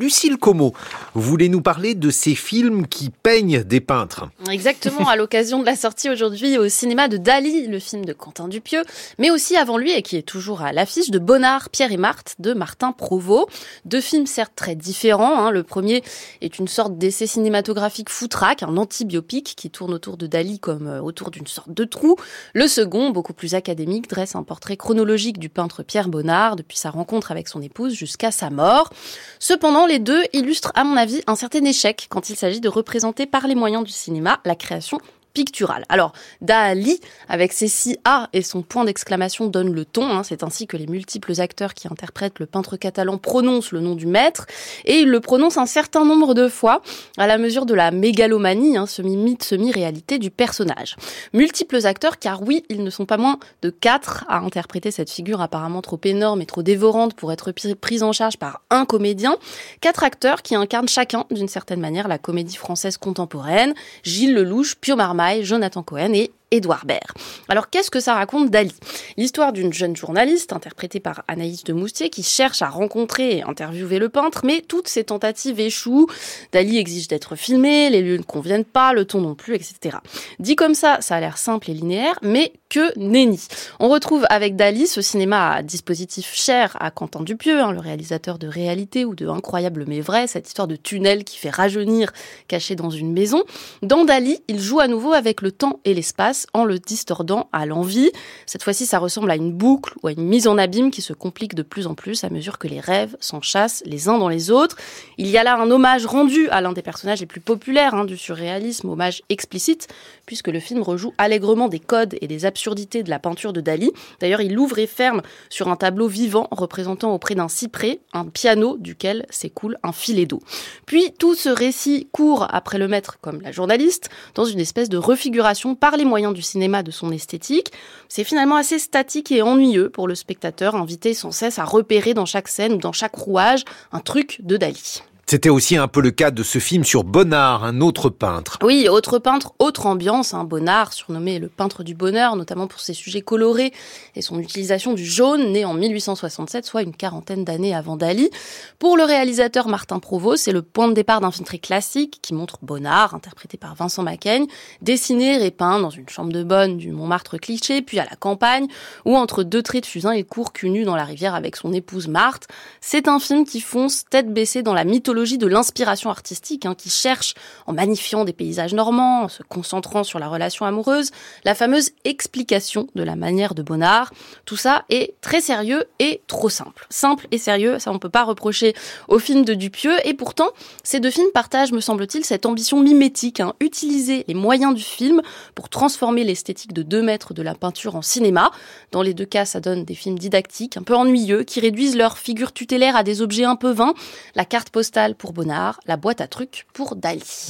Lucille Como, vous nous parler de ces films qui peignent des peintres? Exactement, à l'occasion de la sortie aujourd'hui au cinéma de Dali, le film de Quentin Dupieux, mais aussi avant lui et qui est toujours à l'affiche de Bonnard, Pierre et Marthe de Martin Provost. Deux films certes très différents. Hein. Le premier est une sorte d'essai cinématographique foutraque, un anti-biopic qui tourne autour de Dali comme euh, autour d'une sorte de trou. Le second, beaucoup plus académique, dresse un portrait chronologique du peintre Pierre Bonnard depuis sa rencontre avec son épouse jusqu'à sa mort. Cependant, les deux illustrent, à mon avis, un certain échec quand il s'agit de représenter par les moyens du cinéma la création Alors, Dali, avec ses six A et son point d'exclamation, donne le ton. Hein. C'est ainsi que les multiples acteurs qui interprètent le peintre catalan prononcent le nom du maître. Et ils le prononcent un certain nombre de fois, à la mesure de la mégalomanie, hein, semi-mythe, semi-réalité du personnage. Multiples acteurs, car oui, ils ne sont pas moins de quatre à interpréter cette figure apparemment trop énorme et trop dévorante pour être prise en charge par un comédien. Quatre acteurs qui incarnent chacun, d'une certaine manière, la comédie française contemporaine. Gilles Lelouch, Pio Marmaille, Jonathan Cohen et Édouard Baird. Alors qu'est-ce que ça raconte Dali? L'histoire d'une jeune journaliste interprétée par Anaïs de Moustier qui cherche à rencontrer et interviewer le peintre, mais toutes ses tentatives échouent. Dali exige d'être filmé, les lieux ne conviennent pas, le ton non plus, etc. Dit comme ça, ça a l'air simple et linéaire, mais que nenni. On retrouve avec Dali ce cinéma à dispositif cher à Quentin Dupieux, hein, le réalisateur de Réalité ou de Incroyable mais vrai, cette histoire de tunnel qui fait rajeunir caché dans une maison. Dans Dali, il joue à nouveau avec le temps et l'espace en le distordant à l'envie. Cette fois-ci, ça ressemble à une boucle ou à une mise en abîme qui se complique de plus en plus à mesure que les rêves s'enchassent les uns dans les autres. Il y a là un hommage rendu à l'un des personnages les plus populaires hein, du surréalisme, hommage explicite, puisque le film rejoue allègrement des codes et des absurdités de la peinture de Dali. D'ailleurs, il ouvre et ferme sur un tableau vivant représentant auprès d'un cyprès un piano duquel s'écoule un filet d'eau. Puis tout ce récit court après le maître comme la journaliste dans une espèce de refiguration par les moyens du cinéma de son esthétique. C'est finalement assez statique et ennuyeux pour le spectateur, invité sans cesse à repérer dans chaque scène ou dans chaque rouage un truc de Dali. C'était aussi un peu le cas de ce film sur Bonnard, un autre peintre. Oui, autre peintre, autre ambiance. Hein. Bonnard, surnommé le peintre du bonheur, notamment pour ses sujets colorés et son utilisation du jaune, né en 1867, soit une quarantaine d'années avant Dali. Pour le réalisateur Martin Provost, c'est le point de départ d'un film très classique qui montre Bonnard, interprété par Vincent Macaigne, dessiné et peint dans une chambre de bonne du Montmartre cliché, puis à la campagne, où entre deux traits de fusain, il court cul nu dans la rivière avec son épouse Marthe. C'est un film qui fonce tête baissée dans la mythologie de l'inspiration artistique, hein, qui cherche, en magnifiant des paysages normands, en se concentrant sur la relation amoureuse, la fameuse explication de la manière de Bonnard. Tout ça est très sérieux et trop simple. Simple et sérieux, ça on peut pas reprocher au film de Dupieux, et pourtant, ces deux films partagent, me semble-t-il, cette ambition mimétique, hein, utiliser les moyens du film pour transformer l'esthétique de deux mètres de la peinture en cinéma. Dans les deux cas, ça donne des films didactiques, un peu ennuyeux, qui réduisent leur figure tutélaire à des objets un peu vains. La carte postale pour Bonnard, la boîte à trucs pour Dali.